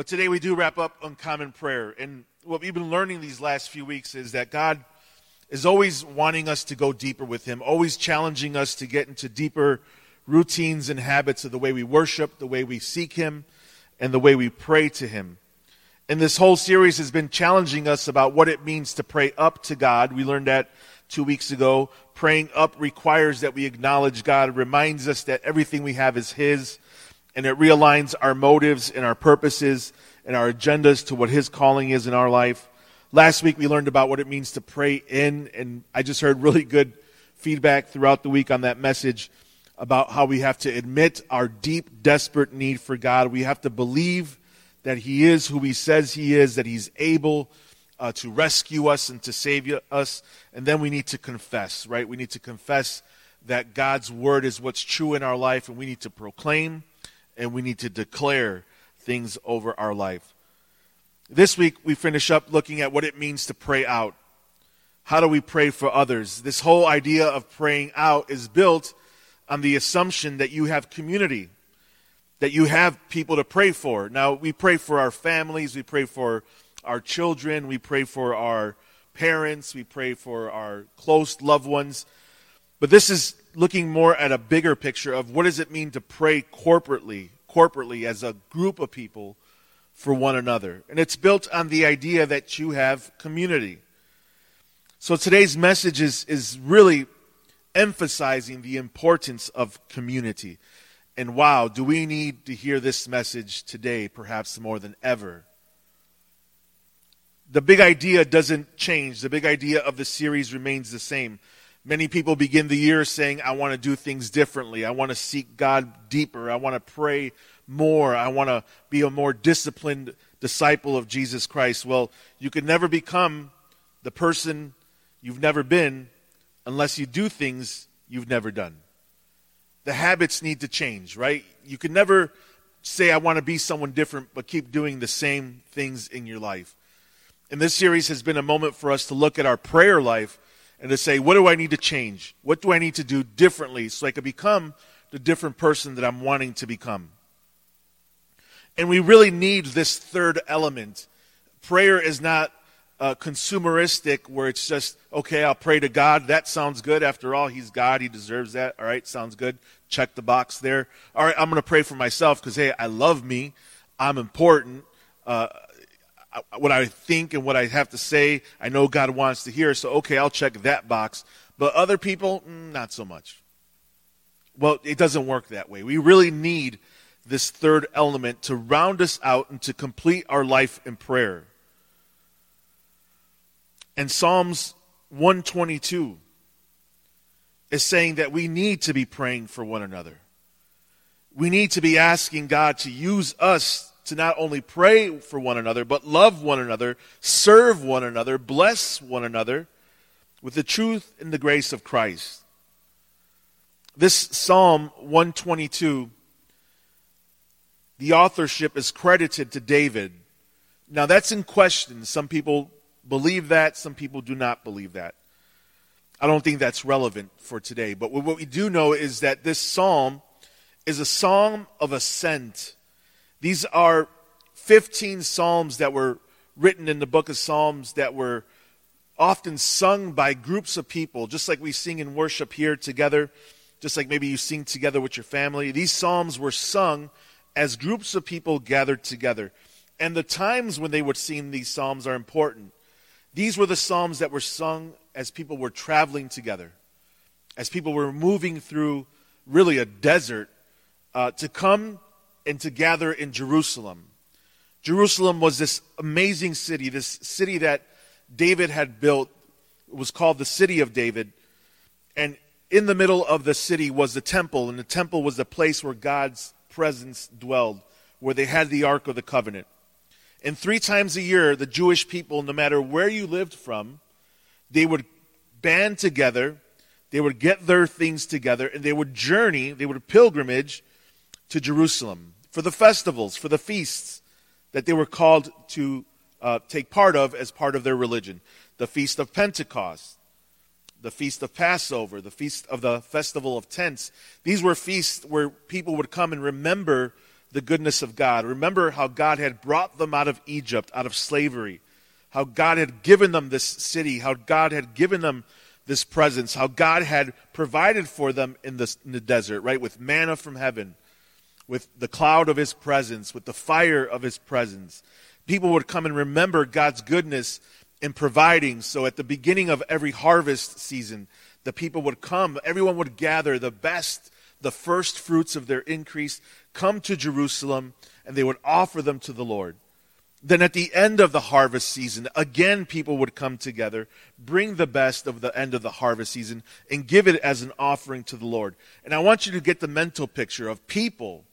But today we do wrap up Uncommon Prayer. And what we've been learning these last few weeks is that God is always wanting us to go deeper with Him, always challenging us to get into deeper routines and habits of the way we worship, the way we seek Him, and the way we pray to Him. And this whole series has been challenging us about what it means to pray up to God. We learned that two weeks ago. Praying up requires that we acknowledge God. Reminds us that everything we have is His, and it realigns our motives and our purposes and our agendas to what His calling is in our life. Last week we learned about what it means to pray in, and I just heard really good feedback throughout the week on that message about how we have to admit our deep, desperate need for God. We have to believe that He is who He says He is, that He's able uh, to rescue us and to save us. And then we need to confess, right? We need to confess that God's word is what's true in our life, and we need to proclaim and we need to declare things over our life. This week, we finish up looking at what it means to pray out. How do we pray for others? This whole idea of praying out is built on the assumption that you have community, that you have people to pray for. Now, we pray for our families, we pray for our children, we pray for our parents, we pray for our close loved ones. But this is looking more at a bigger picture of what does it mean to pray corporately, corporately as a group of people for one another. And it's built on the idea that you have community. So today's message is, is really emphasizing the importance of community. And wow, do we need to hear this message today, perhaps more than ever? The big idea doesn't change. The big idea of the series remains the same. Many people begin the year saying, I want to do things differently. I want to seek God deeper. I want to pray more. I want to be a more disciplined disciple of Jesus Christ. Well, you can never become the person you've never been unless you do things you've never done. The habits need to change, right? You can never say, I want to be someone different, but keep doing the same things in your life. And this series has been a moment for us to look at our prayer life and to say, what do I need to change? What do I need to do differently so I can become the different person that I'm wanting to become? And we really need this third element. Prayer is not uh, consumeristic where it's just, okay, I'll pray to God. That sounds good. After all, He's God. He deserves that. All right, sounds good. Check the box there. All right, I'm going to pray for myself because, hey, I love me. I'm important. Uh, what I think and what I have to say, I know God wants to hear. So, okay, I'll check that box. But other people, mm, not so much. Well, it doesn't work that way. We really need this third element to round us out and to complete our life in prayer. And Psalms 122 is saying that we need to be praying for one another. We need to be asking God to use us to not only pray for one another, but love one another, serve one another, bless one another with the truth and the grace of Christ. This Psalm 122, the authorship is credited to David. Now that's in question. Some people believe that, some people do not believe that. I don't think that's relevant for today. But what we do know is that this psalm is a psalm of ascent. These are 15 psalms that were written in the book of Psalms that were often sung by groups of people, just like we sing in worship here together, just like maybe you sing together with your family. These psalms were sung as groups of people gathered together. And the times when they would sing these psalms are important. These were the psalms that were sung as people were traveling together, as people were moving through really a desert uh, to come and to gather in Jerusalem. Jerusalem was this amazing city, this city that David had built. It was called the City of David. And in the middle of the city was the temple, and the temple was the place where God's presence dwelled, where they had the Ark of the Covenant. And three times a year, the Jewish people, no matter where you lived from, they would band together, they would get their things together, and they would journey, they would pilgrimage to Jerusalem for the festivals, for the feasts that they were called to uh, take part of as part of their religion. The Feast of Pentecost, the Feast of Passover, the Feast of the Festival of Tents. These were feasts where people would come and remember the goodness of God. Remember how God had brought them out of Egypt, out of slavery. How God had given them this city. How God had given them this presence. How God had provided for them in the, in the desert, right? With manna from heaven, with the cloud of his presence, with the fire of his presence. People would come and remember God's goodness in providing. So at the beginning of every harvest season, the people would come, everyone would gather the best, the first fruits of their increase, come to Jerusalem, and they would offer them to the Lord. Then at the end of the harvest season, again people would come together, bring the best of the end of the harvest season, and give it as an offering to the Lord. And I want you to get the mental picture of people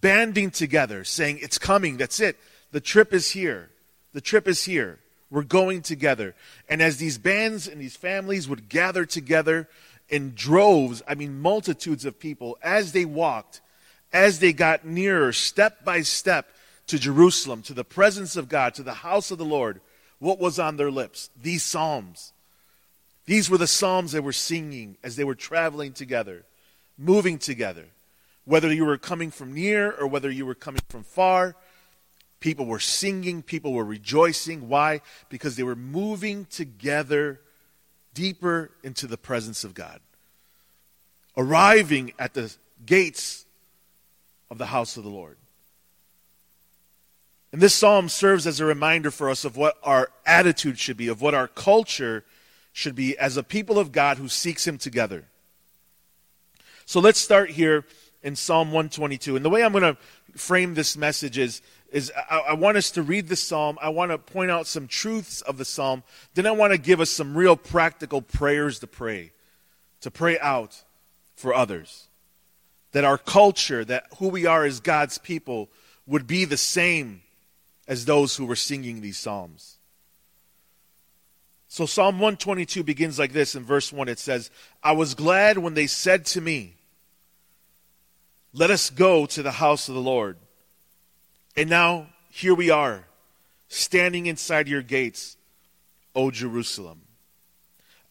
banding together, saying, It's coming, that's it. The trip is here. The trip is here. We're going together. And as these bands and these families would gather together in droves, I mean, multitudes of people, as they walked, as they got nearer, step by step, to Jerusalem, to the presence of God, to the house of the Lord, what was on their lips? These psalms. These were the psalms they were singing as they were traveling together, moving together. Whether you were coming from near or whether you were coming from far, People were singing, people were rejoicing. Why? Because they were moving together deeper into the presence of God. Arriving at the gates of the house of the Lord. And this psalm serves as a reminder for us of what our attitude should be, of what our culture should be as a people of God who seeks Him together. So let's start here in Psalm 122. And the way I'm going to frame this message is is I, I, want us to read the psalm. I want to point out some truths of the psalm. Then I want to give us some real practical prayers to pray, to pray out for others. That our culture, that who we are as God's people, would be the same as those who were singing these psalms. So Psalm 122 begins like this in verse 1. It says, I was glad when they said to me, Let us go to the house of the Lord. And now, here we are, standing inside your gates, O Jerusalem.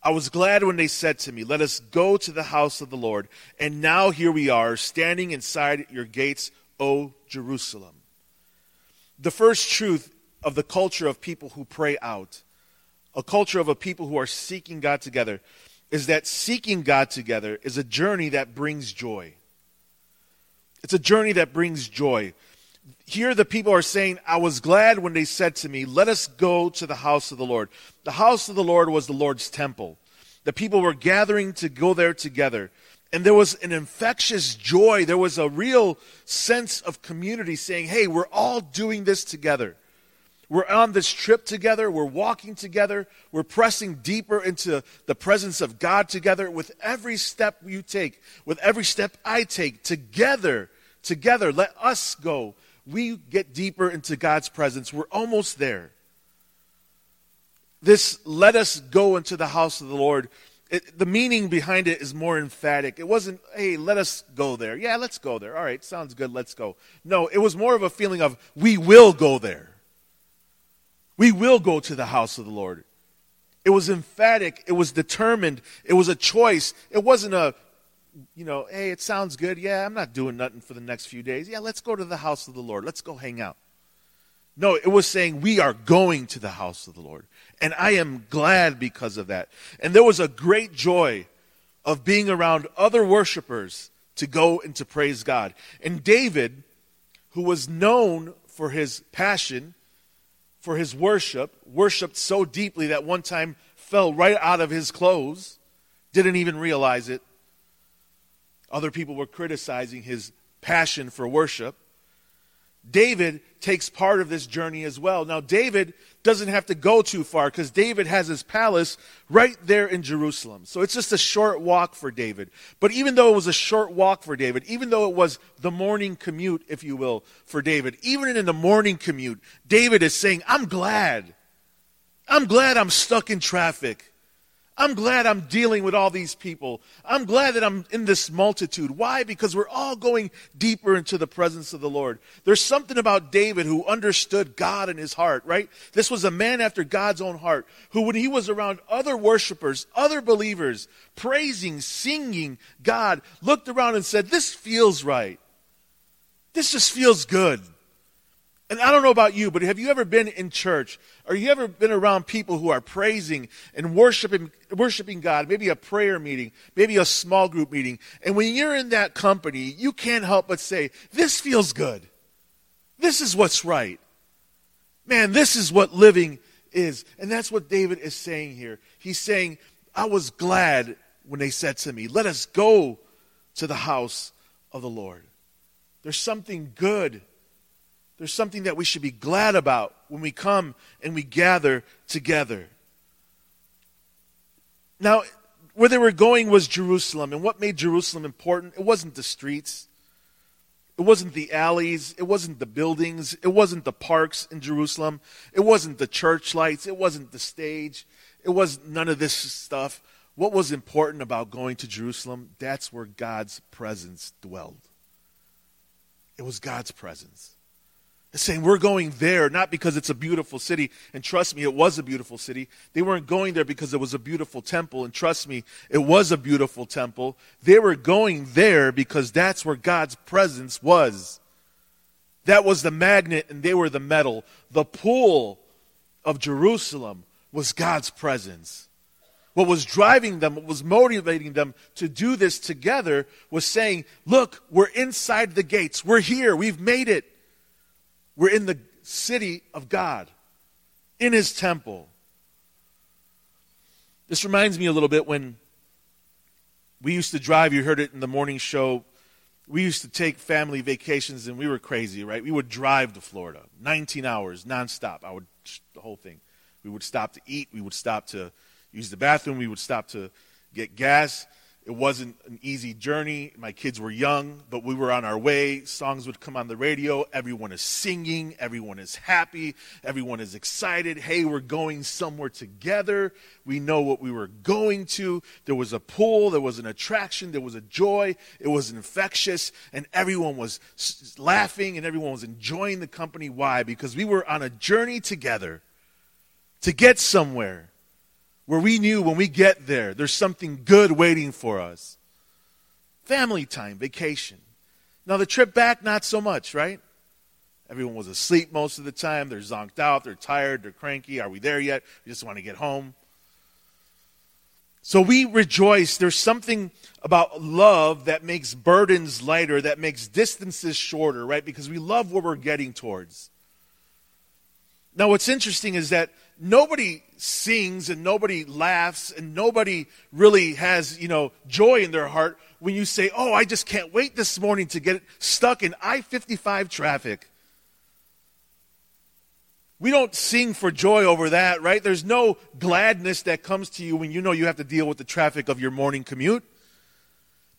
I was glad when they said to me, Let us go to the house of the Lord. And now here we are, standing inside your gates, O Jerusalem. The first truth of the culture of people who pray out, a culture of a people who are seeking God together, is that seeking God together is a journey that brings joy. It's a journey that brings joy here the people are saying, I was glad when they said to me, Let us go to the house of the Lord. The house of the Lord was the Lord's temple. The people were gathering to go there together. And there was an infectious joy. There was a real sense of community saying, Hey, we're all doing this together. We're on this trip together. We're walking together. We're pressing deeper into the presence of God together with every step you take, with every step I take. Together, together, let us go we get deeper into God's presence, we're almost there. This let us go into the house of the Lord. It, the meaning behind it is more emphatic. It wasn't, hey, let us go there. Yeah, let's go there. All right, sounds good, let's go. No, it was more of a feeling of, we will go there. We will go to the house of the Lord. It was emphatic. It was determined. It was a choice. It wasn't a you know, hey, it sounds good. Yeah, I'm not doing nothing for the next few days. Yeah, let's go to the house of the Lord. Let's go hang out. No, it was saying we are going to the house of the Lord. And I am glad because of that. And there was a great joy of being around other worshipers to go and to praise God. And David, who was known for his passion, for his worship, worshiped so deeply that one time fell right out of his clothes, didn't even realize it, other people were criticizing his passion for worship. David takes part of this journey as well. Now, David doesn't have to go too far because David has his palace right there in Jerusalem. So it's just a short walk for David. But even though it was a short walk for David, even though it was the morning commute, if you will, for David, even in the morning commute, David is saying, I'm glad. I'm glad I'm stuck in traffic. I'm glad I'm dealing with all these people. I'm glad that I'm in this multitude. Why? Because we're all going deeper into the presence of the Lord. There's something about David who understood God in his heart, right? This was a man after God's own heart who, when he was around other worshipers, other believers, praising, singing God, looked around and said, This feels right. This just feels good. And I don't know about you, but have you ever been in church? Or you ever been around people who are praising and worshiping, worshiping God? Maybe a prayer meeting, maybe a small group meeting. And when you're in that company, you can't help but say, This feels good. This is what's right. Man, this is what living is. And that's what David is saying here. He's saying, I was glad when they said to me, Let us go to the house of the Lord. There's something good there's something that we should be glad about when we come and we gather together. Now, where they were going was Jerusalem. And what made Jerusalem important? It wasn't the streets, it wasn't the alleys, it wasn't the buildings, it wasn't the parks in Jerusalem, it wasn't the church lights, it wasn't the stage, it was none of this stuff. What was important about going to Jerusalem? That's where God's presence dwelled. It was God's presence saying we're going there not because it's a beautiful city and trust me it was a beautiful city. They weren't going there because it was a beautiful temple and trust me it was a beautiful temple. They were going there because that's where god's presence was. That was the magnet and they were the metal. The pool of jerusalem was god's presence. What was driving them what was motivating them to do this together was saying look we're inside the gates. We're here. We've made it we're in the city of God, in his temple. This reminds me a little bit when we used to drive, you heard it in the morning show. We used to take family vacations and we were crazy, right? We would drive to Florida, 19 hours nonstop. I would, the whole thing. We would stop to eat. We would stop to use the bathroom. We would stop to get gas. It wasn't an easy journey. My kids were young, but we were on our way. Songs would come on the radio. Everyone is singing. Everyone is happy. Everyone is excited. Hey, we're going somewhere together. We know what we were going to. There was a pull. There was an attraction. There was a joy. It was infectious. And everyone was laughing and everyone was enjoying the company. Why? Because we were on a journey together to get somewhere where we knew when we get there, there's something good waiting for us. Family time, vacation. Now, the trip back, not so much, right? Everyone was asleep most of the time. They're zonked out. They're tired. They're cranky. Are we there yet? We just want to get home. So we rejoice. There's something about love that makes burdens lighter, that makes distances shorter, right? Because we love what we're getting towards. Now, what's interesting is that nobody sings and nobody laughs and nobody really has, you know, joy in their heart when you say, Oh, I just can't wait this morning to get stuck in I 55 traffic. We don't sing for joy over that, right? There's no gladness that comes to you when you know you have to deal with the traffic of your morning commute.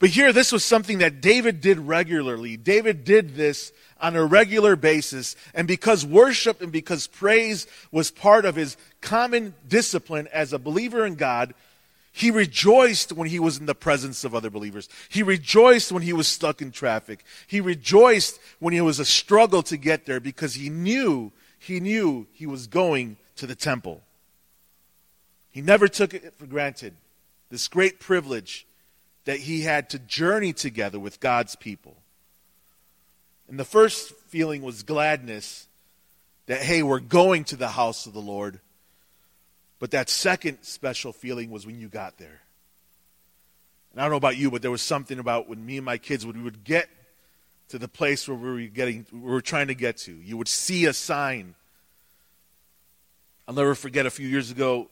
But here, this was something that David did regularly. David did this on a regular basis. And because worship and because praise was part of his common discipline as a believer in God, he rejoiced when he was in the presence of other believers. He rejoiced when he was stuck in traffic. He rejoiced when it was a struggle to get there because he knew, he knew he was going to the temple. He never took it for granted. This great privilege that he had to journey together with God's people. And the first feeling was gladness that, hey, we're going to the house of the Lord. But that second special feeling was when you got there. And I don't know about you, but there was something about when me and my kids, when we would get to the place where we were getting, we were trying to get to, you would see a sign. I'll never forget a few years ago,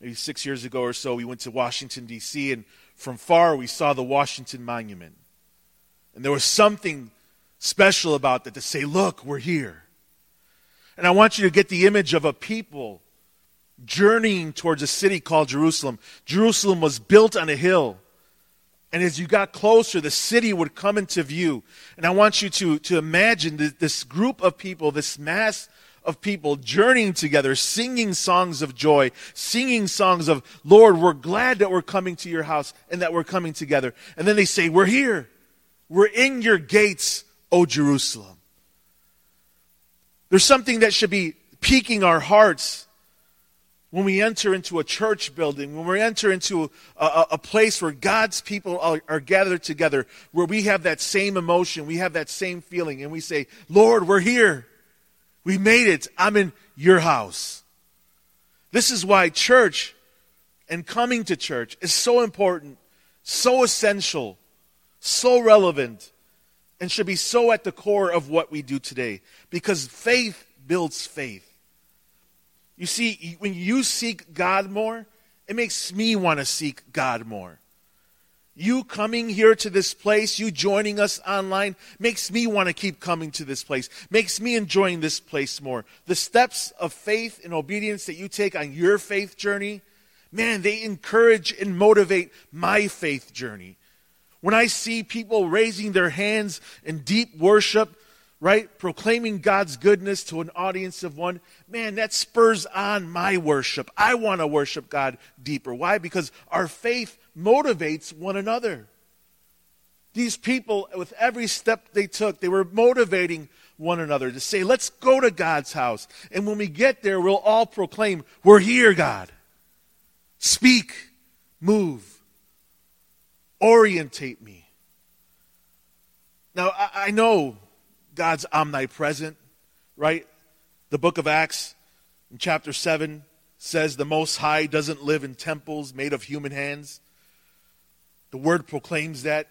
maybe six years ago or so, we went to Washington, D.C., and from far we saw the Washington Monument. And there was something special about that to say, look, we're here. And I want you to get the image of a people journeying towards a city called Jerusalem. Jerusalem was built on a hill. And as you got closer, the city would come into view. And I want you to, to imagine this, this group of people, this mass of people journeying together, singing songs of joy, singing songs of, Lord, we're glad that we're coming to your house and that we're coming together. And then they say, We're here. We're in your gates. O Jerusalem. There's something that should be piquing our hearts when we enter into a church building, when we enter into a, a, a place where God's people are, are, gathered together, where we have that same emotion, we have that same feeling, and we say, Lord, we're here. We made it. I'm in your house. This is why church and coming to church is so important, so essential, so relevant, and should be so at the core of what we do today. Because faith builds faith. You see, when you seek God more, it makes me want to seek God more. You coming here to this place, you joining us online, makes me want to keep coming to this place, makes me enjoying this place more. The steps of faith and obedience that you take on your faith journey, man, they encourage and motivate my faith journey. When I see people raising their hands in deep worship, right? Proclaiming God's goodness to an audience of one, man, that spurs on my worship. I want to worship God deeper. Why? Because our faith motivates one another. These people, with every step they took, they were motivating one another to say, let's go to God's house. And when we get there, we'll all proclaim, We're here, God. Speak, move, orientate me. Now, I, I know God's omnipresent, right? The book of Acts, in chapter 7, says the Most High doesn't live in temples made of human hands. The word proclaims that.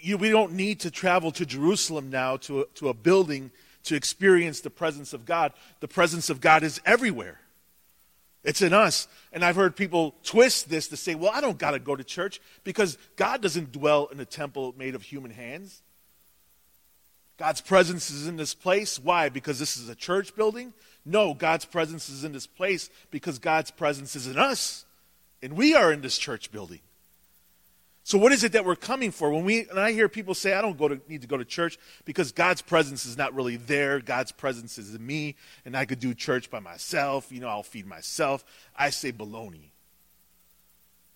You, we don't need to travel to Jerusalem now to a, to a building to experience the presence of God. The presence of God is everywhere. It's in us. And I've heard people twist this to say, well, I don't got to go to church because God doesn't dwell in a temple made of human hands. God's presence is in this place. Why? Because this is a church building? No, God's presence is in this place because God's presence is in us. And we are in this church building. So what is it that we're coming for? When we and I hear people say, I don't go to, need to go to church because God's presence is not really there. God's presence is in me, and I could do church by myself. You know, I'll feed myself. I say baloney.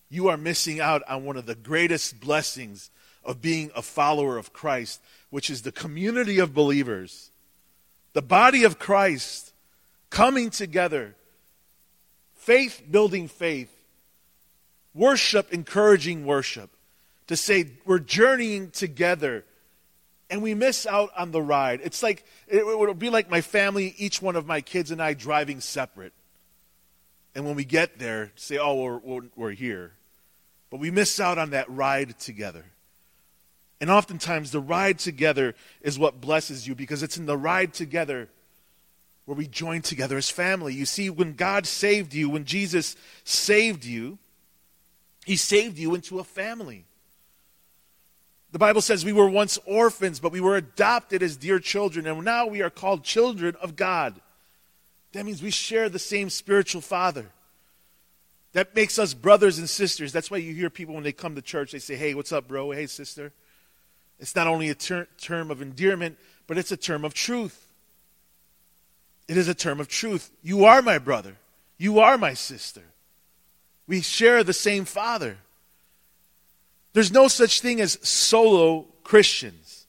You are missing out on one of the greatest blessings of being a follower of Christ, which is the community of believers, the body of Christ coming together, faith building faith, worship encouraging worship, to say we're journeying together and we miss out on the ride. It's like, it would be like my family, each one of my kids and I driving separate. And when we get there, say, oh, we're, we're here. But we miss out on that ride together. And oftentimes, the ride together is what blesses you because it's in the ride together where we join together as family. You see, when God saved you, when Jesus saved you, He saved you into a family. The Bible says we were once orphans, but we were adopted as dear children, and now we are called children of God. That means we share the same spiritual father. That makes us brothers and sisters. That's why you hear people when they come to church, they say, Hey, what's up, bro? Hey, sister. It's not only a ter- term of endearment, but it's a term of truth. It is a term of truth. You are my brother. You are my sister. We share the same Father. There's no such thing as solo Christians.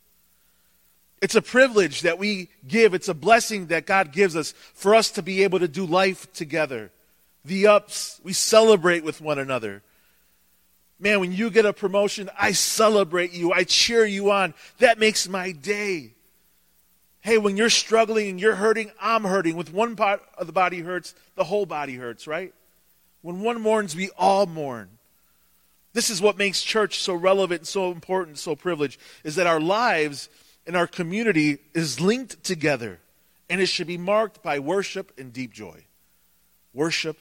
It's a privilege that we give, it's a blessing that God gives us for us to be able to do life together. The ups, we celebrate with one another. Man, when you get a promotion, I celebrate you. I cheer you on. That makes my day. Hey, when you're struggling and you're hurting, I'm hurting. With one part of the body hurts, the whole body hurts, right? When one mourns, we all mourn. This is what makes church so relevant, so important, so privileged, is that our lives and our community is linked together. And it should be marked by worship and deep joy. Worship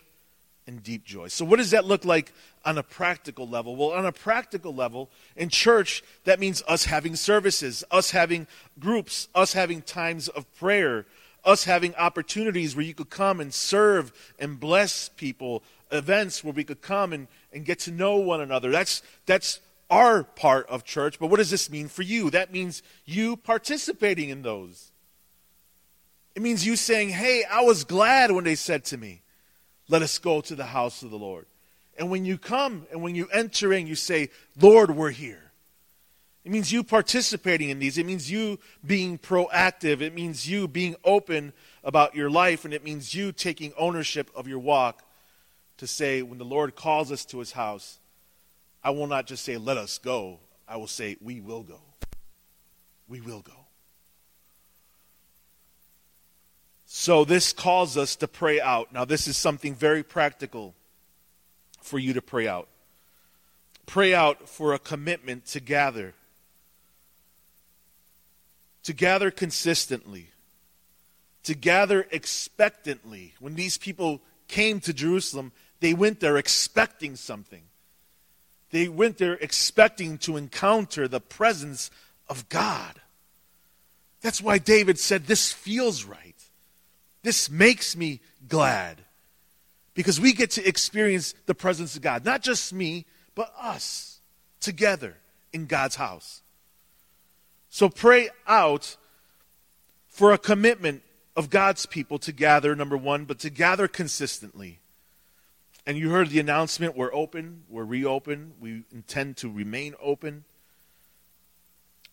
and deep joy. So, what does that look like on a practical level? Well, on a practical level, in church, that means us having services, us having groups, us having times of prayer, us having opportunities where you could come and serve and bless people, events where we could come and, and get to know one another. That's, that's our part of church. But what does this mean for you? That means you participating in those. It means you saying, Hey, I was glad when they said to me, let us go to the house of the Lord. And when you come and when you enter in, you say, Lord, we're here. It means you participating in these. It means you being proactive. It means you being open about your life. And it means you taking ownership of your walk to say, when the Lord calls us to his house, I will not just say, let us go. I will say, we will go. We will go. So this calls us to pray out. Now, this is something very practical for you to pray out. Pray out for a commitment to gather, to gather consistently, to gather expectantly. When these people came to Jerusalem, they went there expecting something. They went there expecting to encounter the presence of God. That's why David said, This feels right. This makes me glad. Because we get to experience the presence of God. Not just me, but us together in God's house. So pray out for a commitment of God's people to gather, number one, but to gather consistently. And you heard the announcement we're open, we're reopened, we intend to remain open.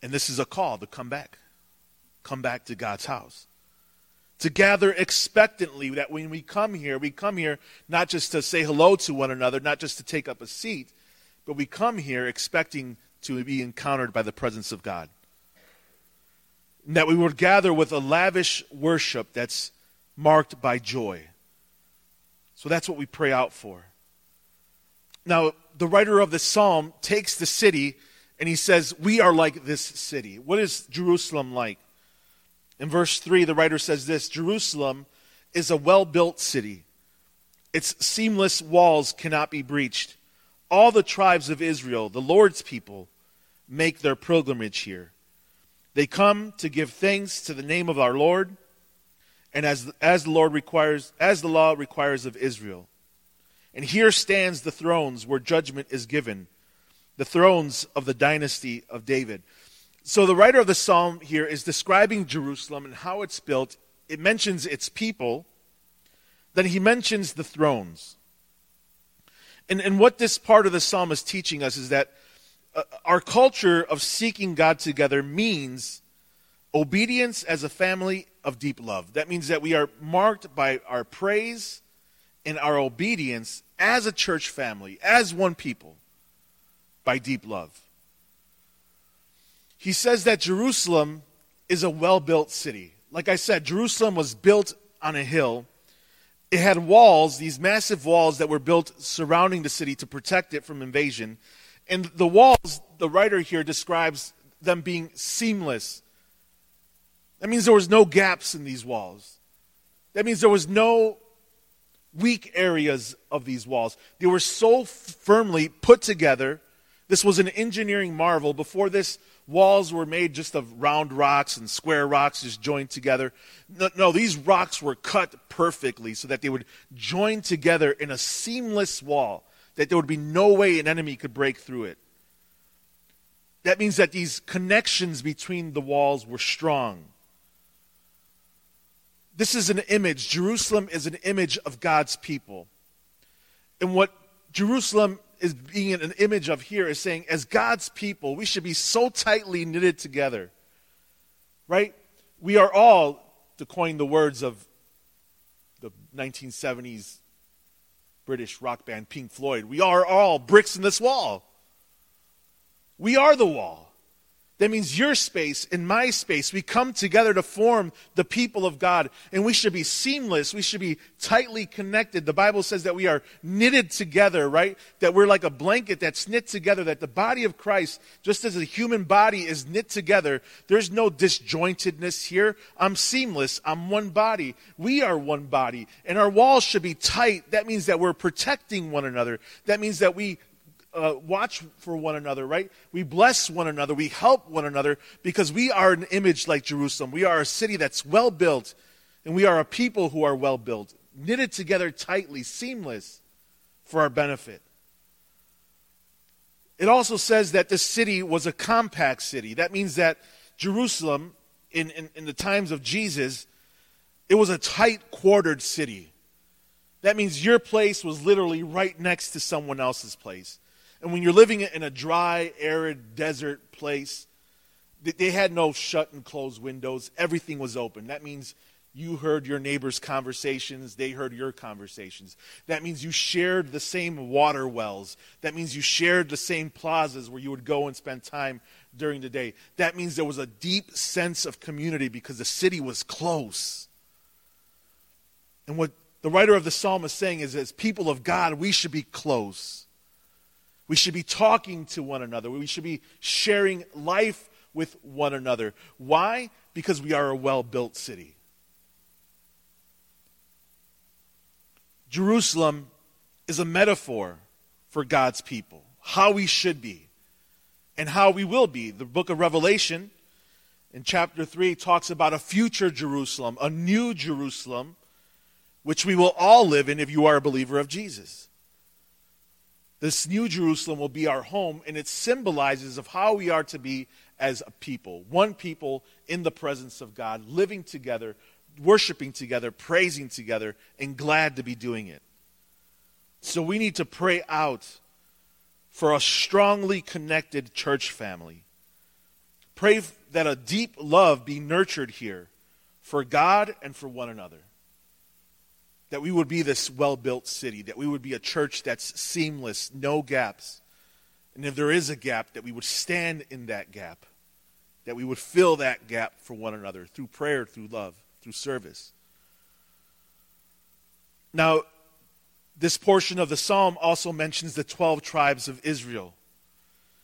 And this is a call to come back. Come back to God's house. To gather expectantly, that when we come here, we come here not just to say hello to one another, not just to take up a seat, but we come here expecting to be encountered by the presence of God. And that we would gather with a lavish worship that's marked by joy. So that's what we pray out for. Now, the writer of the psalm takes the city and he says, We are like this city. What is Jerusalem like? In verse 3, the writer says this Jerusalem is a well built city, its seamless walls cannot be breached. All the tribes of Israel, the Lord's people, make their pilgrimage here. They come to give thanks to the name of our Lord and as, as the Lord requires, as the law requires of Israel. And here stands the thrones where judgment is given, the thrones of the dynasty of David. So the writer of the psalm here is describing Jerusalem and how it's built. It mentions its people, then he mentions the thrones. And, and what this part of the psalm is teaching us is that uh, our culture of seeking God together means obedience as a family of deep love. That means that we are marked by our praise and our obedience as a church family, as one people, by deep love. He says that Jerusalem is a well built city. Like I said, Jerusalem was built on a hill. It had walls, these massive walls that were built surrounding the city to protect it from invasion. And the walls, the writer here describes them being seamless that means there was no gaps in these walls. That means there was no weak areas of these walls. They were so firmly put together. This was an engineering marvel. Before this, walls were made just of round rocks and square rocks just joined together. No, no, these rocks were cut perfectly so that they would join together in a seamless wall, that there would be no way an enemy could break through it. That means that these connections between the walls were strong. This is an image. Jerusalem is an image of God's people. And what Jerusalem is being an image of here is saying, as God's people, we should be so tightly knitted together. Right? We are all, to coin the words of the 1970s British rock band Pink Floyd, we are all bricks in this wall. We are the wall. That means your space and my space. We come together to form the people of God, and we should be seamless. We should be tightly connected. The Bible says that we are knitted together, right? That we're like a blanket that's knit together, that the body of Christ, just as a human body is knit together, there's no disjointedness here. I'm seamless. I'm one body. We are one body, and our walls should be tight. That means that we're protecting one another. That means that we uh, watch for one another, right? We bless one another. We help one another because we are an image like Jerusalem. We are a city that's well built, and we are a people who are well built, knitted together tightly, seamless for our benefit. It also says that the city was a compact city. That means that Jerusalem, in, in, in the times of Jesus, it was a tight quartered city. That means your place was literally right next to someone else's place. And when you're living in a dry, arid, desert place, they had no shut and closed windows. Everything was open. That means You heard your neighbor's conversations, they heard your conversations. That means you shared the same water wells. That means you shared the same plazas where you would go and spend time during the day. That means there was a deep sense of community because the city was close. And what the writer of the psalm is saying is, as people of God, we should be close. We should be talking to one another. We should be sharing life with one another. Why? Because we are a well built city. Jerusalem is a metaphor for God's people, how we should be, and how we will be. The book of Revelation in chapter 3 talks about a future Jerusalem, a new Jerusalem, which we will all live in if you are a believer of Jesus. This new Jerusalem will be our home, and it symbolizes of how we are to be as a people. One people in the presence of God, living together, worshiping together, praising together, and glad to be doing it. So we need to pray out for a strongly connected church family. Pray that a deep love be nurtured here for God and for one another. That we would be this well built city, that we would be a church that's seamless, no gaps. And if there is a gap, that we would stand in that gap, that we would fill that gap for one another through prayer, through love through service. Now, this portion of the psalm also mentions the 12 tribes of Israel,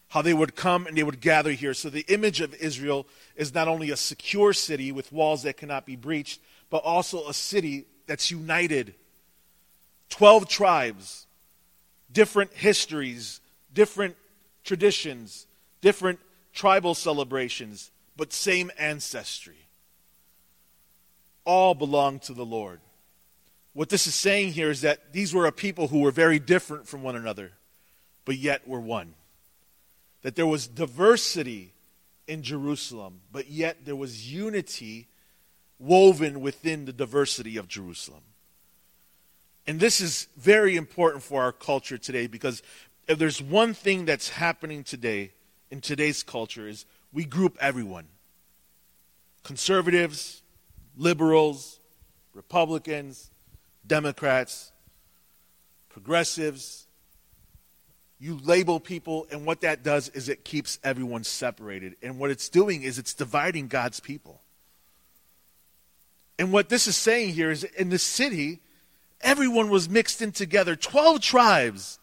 how they would come and they would gather here. So, the image of Israel is not only a secure city with walls that cannot be breached, but also a city that's united. 12 tribes, different histories, different traditions, different tribal celebrations, but same ancestry all belong to the Lord. What this is saying here is that these were a people who were very different from one another, but yet were one. That there was diversity in Jerusalem, but yet there was unity woven within the diversity of Jerusalem. And this is very important for our culture today because if there's one thing that's happening today in today's culture is we group everyone. Conservatives, liberals, Republicans, Democrats, progressives. You label people, and what that does is it keeps everyone separated. And what it's doing is it's dividing God's people. And what this is saying here is in the city, everyone was mixed in together 12 tribes,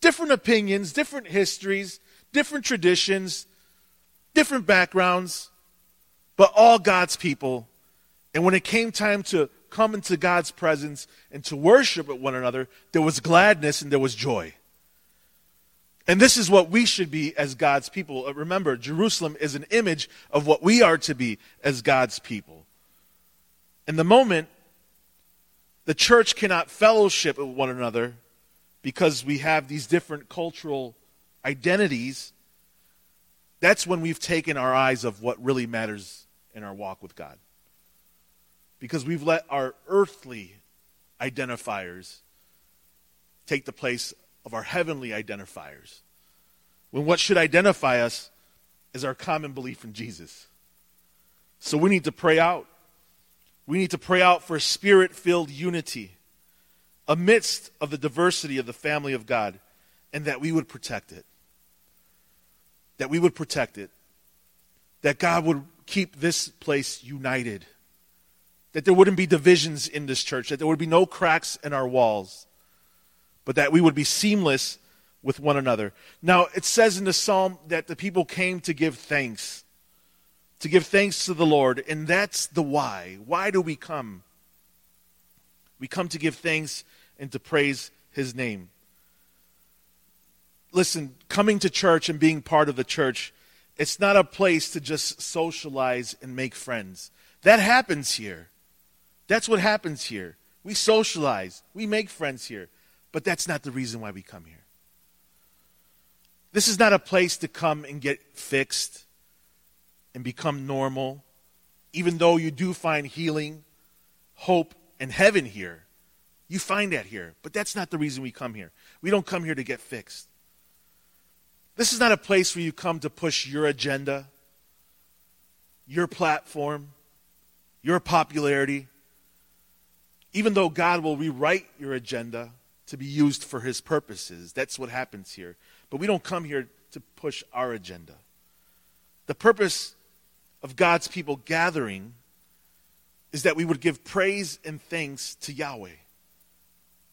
different opinions, different histories, different traditions, different backgrounds, but all God's people and when it came time to come into God's presence and to worship with one another, there was gladness and there was joy. And this is what we should be as God's people. Uh, remember, Jerusalem is an image of what we are to be as God's people. In the moment the church cannot fellowship with one another because we have these different cultural identities, that's when we've taken our eyes of what really matters in our walk with God because we've let our earthly identifiers take the place of our heavenly identifiers. When what should identify us is our common belief in Jesus. So we need to pray out. We need to pray out for spirit filled unity amidst of the diversity of the family of God and that we would protect it. That we would protect it. That God would keep this place united that there wouldn't be divisions in this church, that there would be no cracks in our walls, but that we would be seamless with one another. Now, it says in the psalm that the people came to give thanks, to give thanks to the Lord, and that's the why. Why do we come? We come to give thanks and to praise his name. Listen, coming to church and being part of the church, it's not a place to just socialize and make friends. That happens here. That's what happens here. We socialize, we make friends here, but that's not the reason why we come here. This is not a place to come and get fixed and become normal, even though you do find healing, hope, and heaven here. You find that here, but that's not the reason we come here. We don't come here to get fixed. This is not a place where you come to push your agenda, your platform, your popularity, even though God will rewrite your agenda to be used for his purposes. That's what happens here. But we don't come here to push our agenda. The purpose of God's people gathering is that we would give praise and thanks to Yahweh,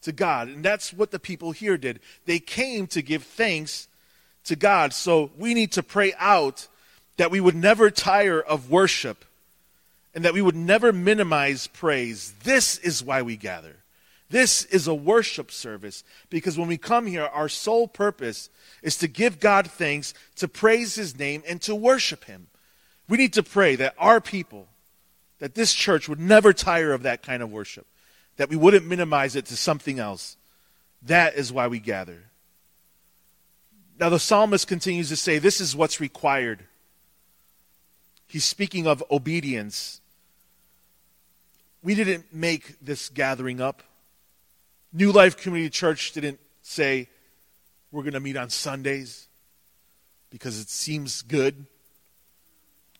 to God. And that's what the people here did. They came to give thanks to God. So we need to pray out that we would never tire of worship and that we would never minimize praise. This is why we gather. This is a worship service because when we come here, our sole purpose is to give God thanks, to praise His name, and to worship Him. We need to pray that our people, that this church would never tire of that kind of worship, that we wouldn't minimize it to something else. That is why we gather. Now, the psalmist continues to say, This is what's required. He's speaking of obedience. We didn't make this gathering up. New Life Community Church didn't say, we're going to meet on Sundays because it seems good.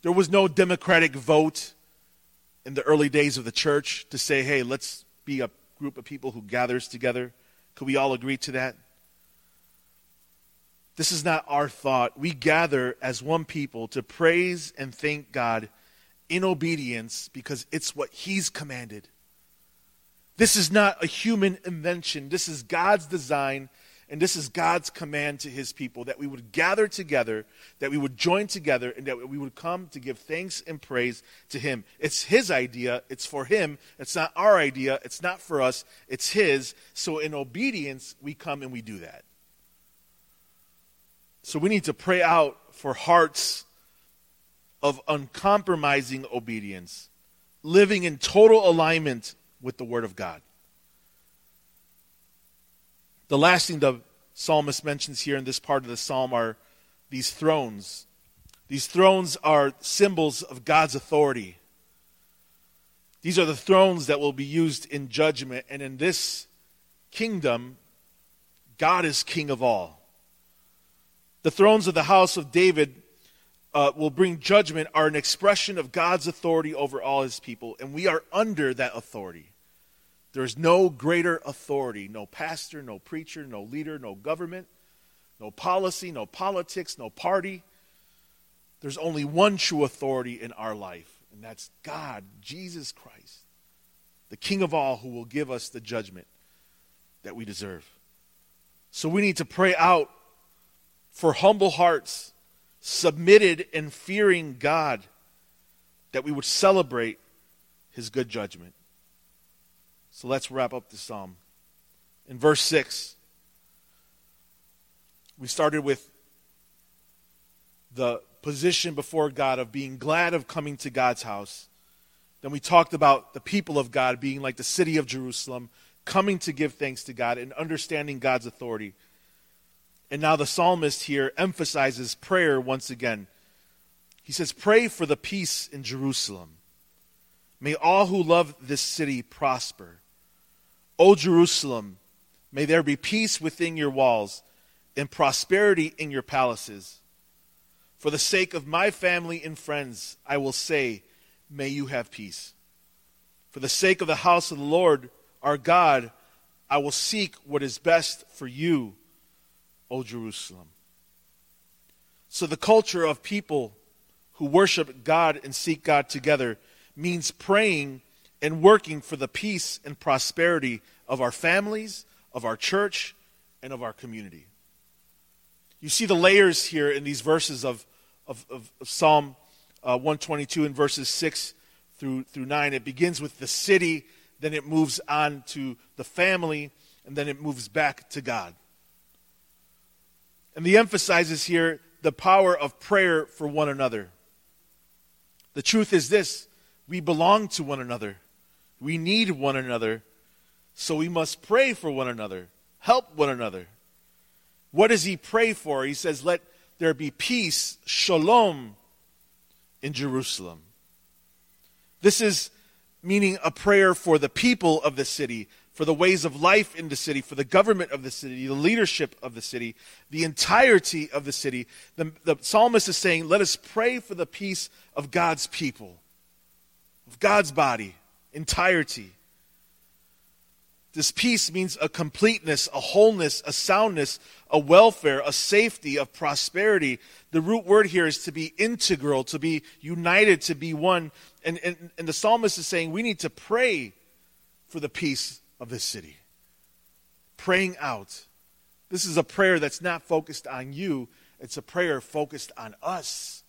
There was no democratic vote in the early days of the church to say, hey, let's be a group of people who gathers together. Could we all agree to that? This is not our thought. We gather as one people to praise and thank God in obedience because it's what He's commanded. This is not a human invention. This is God's design, and this is God's command to his people that we would gather together, that we would join together, and that we would come to give thanks and praise to him. It's his idea, it's for him. It's not our idea, it's not for us, it's his. So in obedience, we come and we do that. So we need to pray out for hearts of uncompromising obedience, living in total alignment with the Word of God. The last thing the psalmist mentions here in this part of the psalm are these thrones. These thrones are symbols of God's authority. These are the thrones that will be used in judgment. And in this kingdom, God is king of all. The thrones of the house of David uh, will bring judgment are an expression of God's authority over all his people, and we are under that authority. There's no greater authority, no pastor, no preacher, no leader, no government, no policy, no politics, no party. There's only one true authority in our life, and that's God, Jesus Christ, the King of all, who will give us the judgment that we deserve. So we need to pray out for humble hearts, submitted and fearing God, that we would celebrate his good judgment. So let's wrap up the psalm. In verse 6, we started with the position before God of being glad of coming to God's house. Then we talked about the people of God being like the city of Jerusalem, coming to give thanks to God and understanding God's authority. And now the psalmist here emphasizes prayer once again. He says, Pray for the peace in Jerusalem. May all who love this city prosper. O Jerusalem, may there be peace within your walls and prosperity in your palaces. For the sake of my family and friends, I will say, May you have peace. For the sake of the house of the Lord our God, I will seek what is best for you, O Jerusalem. So the culture of people who worship God and seek God together means praying and working for the peace and prosperity of our families, of our church, and of our community. You see the layers here in these verses of, of, of, Psalm uh, 122 in verses 6 through, through 9. It begins with the city, then it moves on to the family, and then it moves back to God. And the emphasizes here the power of prayer for one another. The truth is this we belong to one another. We need one another, so we must pray for one another, help one another. What does he pray for? He says, Let there be peace, shalom, in Jerusalem. This is meaning a prayer for the people of the city, for the ways of life in the city, for the government of the city, the leadership of the city, the entirety of the city. The, the psalmist is saying, Let us pray for the peace of God's people. of God's body, entirety. This peace means a completeness, a wholeness, a soundness, a welfare, a safety, of prosperity. The root word here is to be integral, to be united, to be one. And, and, and the psalmist is saying we need to pray for the peace of this city. Praying out. This is a prayer that's not focused on you, it's a prayer focused on us.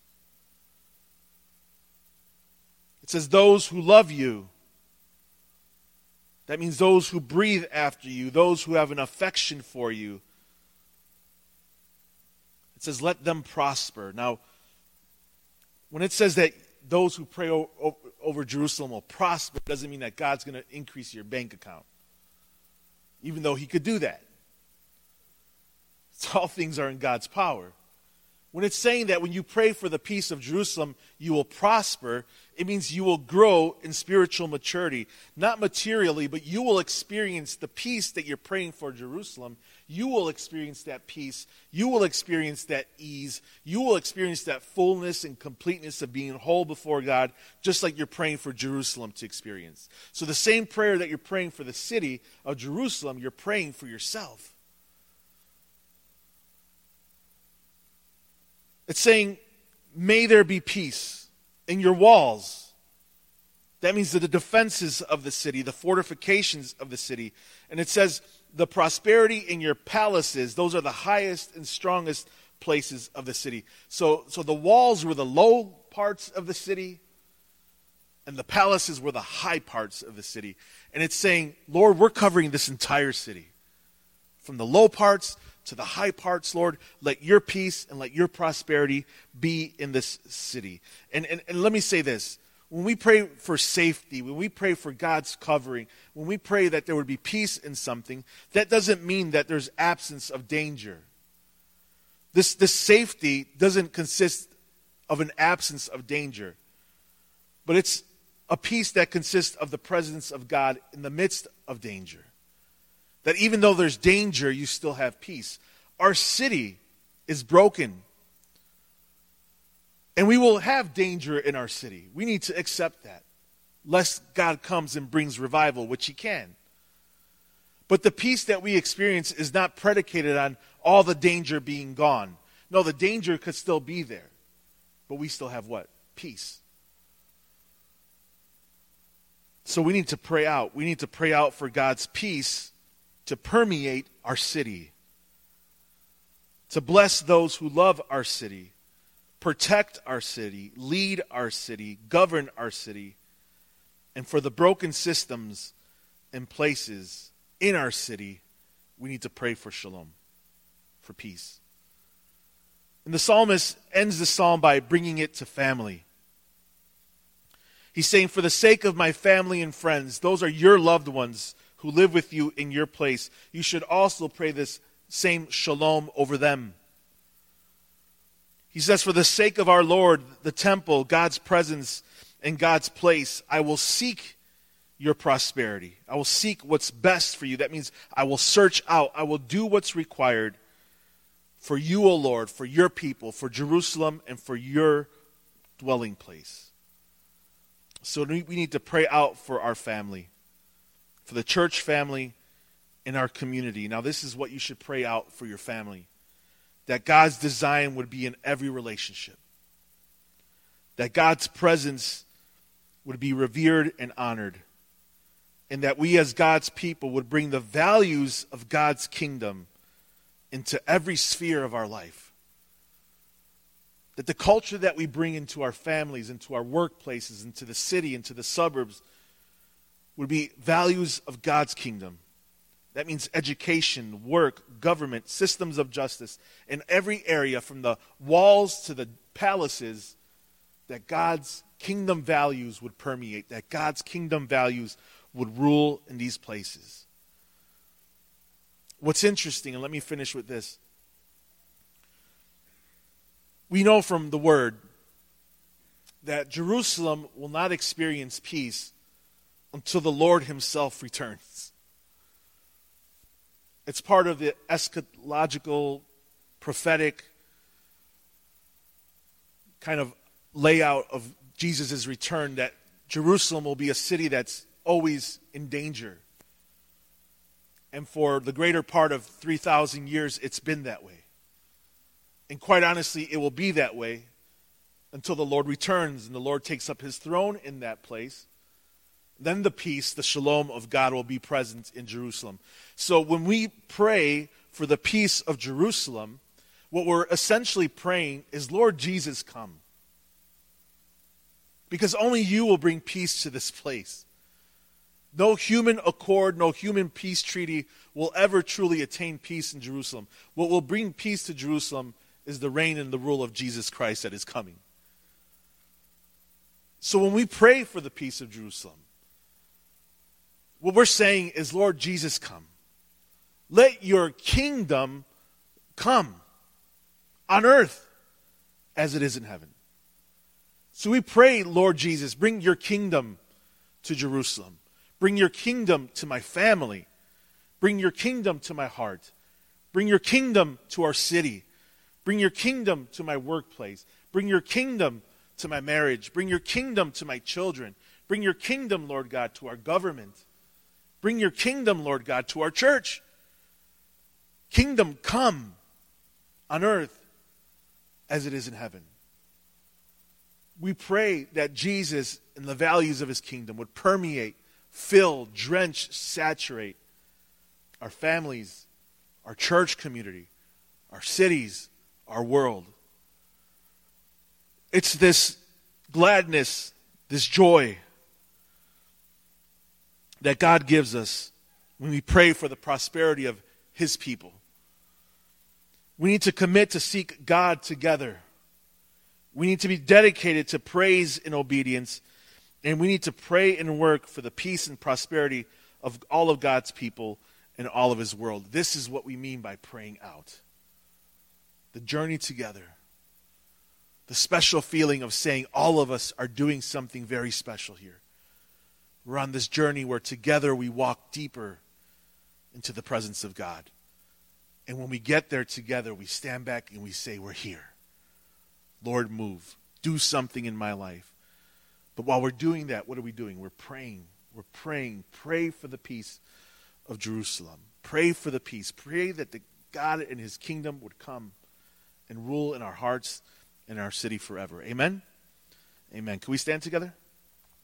It says, Those who love you that means those who breathe after you, those who have an affection for you. It says, let them prosper. Now, when it says that those who pray over Jerusalem will prosper, it doesn't mean that God's going to increase your bank account, even though He could do that. all things are in God's power. When it's saying that when you pray for the peace of Jerusalem, you will prosper, it means you will grow in spiritual maturity. Not materially, but you will experience the peace that you're praying for Jerusalem. You will experience that peace. You will experience that ease. You will experience that fullness and completeness of being whole before God, just like you're praying for Jerusalem to experience. So, the same prayer that you're praying for the city of Jerusalem, you're praying for yourself. It's saying, May there be peace in your walls. That means that the defenses of the city, the fortifications of the city. And it says, the prosperity in your palaces, those are the highest and strongest places of the city. So, so the walls were the low parts of the city, and the palaces were the high parts of the city. And it's saying, Lord, we're covering this entire city. From the low parts to the high parts, Lord. Let your peace and let your prosperity be in this city. And, and, and let me say this when we pray for safety, when we pray for God's covering, when we pray that there would be peace in something, that doesn't mean that there's absence of danger. This, this safety doesn't consist of an absence of danger, but it's a peace that consists of the presence of God in the midst of danger. That even though there's danger, you still have peace. Our city is broken. And we will have danger in our city. We need to accept that, lest God comes and brings revival, which He can. But the peace that we experience is not predicated on all the danger being gone. No, the danger could still be there. But we still have what? Peace. So we need to pray out. We need to pray out for God's peace to permeate our city, to bless those who love our city, protect our city, lead our city, govern our city, and for the broken systems and places in our city, we need to pray for shalom, for peace. And the psalmist ends the psalm by bringing it to family. He's saying, For the sake of my family and friends, those are your loved ones who live with you in your place, you should also pray this same shalom over them. He says, For the sake of our Lord, the temple, God's presence, and God's place, I will seek your prosperity. I will seek what's best for you. That means I will search out, I will do what's required for you, O Lord, for your people, for Jerusalem, and for your dwelling place. So we need to pray out for our family for the church family in our community. Now, this is what you should pray out for your family that God's design would be in every relationship, that God's presence would be revered and honored, and that we as God's people would bring the values of God's kingdom into every sphere of our life. That the culture that we bring into our families, into our workplaces, into the city, into the suburbs, would be values of God's kingdom. That means education, work, government, systems of justice, in every area from the walls to the palaces, that God's kingdom values would permeate, that God's kingdom values would rule in these places. What's interesting, and let me finish with this. We know from the word that Jerusalem will not experience peace until the Lord Himself returns. It's part of the eschatological, prophetic kind of layout of Jesus' return that Jerusalem will be a city that's always in danger. And for the greater part of 3,000 years, it's been that way. And quite honestly, it will be that way until the Lord returns and the Lord takes up his throne in that place. Then the peace, the shalom of God will be present in Jerusalem. So when we pray for the peace of Jerusalem, what we're essentially praying is, Lord Jesus, come. Because only you will bring peace to this place. No human accord, no human peace treaty will ever truly attain peace in Jerusalem. What will bring peace to Jerusalem is the reign and the rule of Jesus Christ that is coming. So when we pray for the peace of Jerusalem, what we're saying is, Lord Jesus, come. Let your kingdom come on earth as it is in heaven. So we pray, Lord Jesus, bring your kingdom to Jerusalem. Bring your kingdom to my family. Bring your kingdom to my heart. Bring your kingdom to our city. Bring your kingdom to my workplace. Bring your kingdom to my marriage. Bring your kingdom to my children. Bring your kingdom, Lord God, to our government. Bring your kingdom, Lord God, to our church. Kingdom come on earth as it is in heaven. We pray that Jesus and the values of his kingdom would permeate, fill, drench, saturate our families, our church community, our cities, our world. It's this gladness, this joy that God gives us when we pray for the prosperity of His people. We need to commit to seek God together. We need to be dedicated to praise and obedience. And we need to pray and work for the peace and prosperity of all of God's people and all of His world. This is what we mean by praying out the journey together, the special feeling of saying all of us are doing something very special here. We're on this journey where together we walk deeper into the presence of God. And when we get there together, we stand back and we say, We're here. Lord, move. Do something in my life. But while we're doing that, what are we doing? We're praying. We're praying. Pray for the peace of Jerusalem. Pray for the peace. Pray that the God and his kingdom would come and rule in our hearts and our city forever. Amen? Amen. Can we stand together?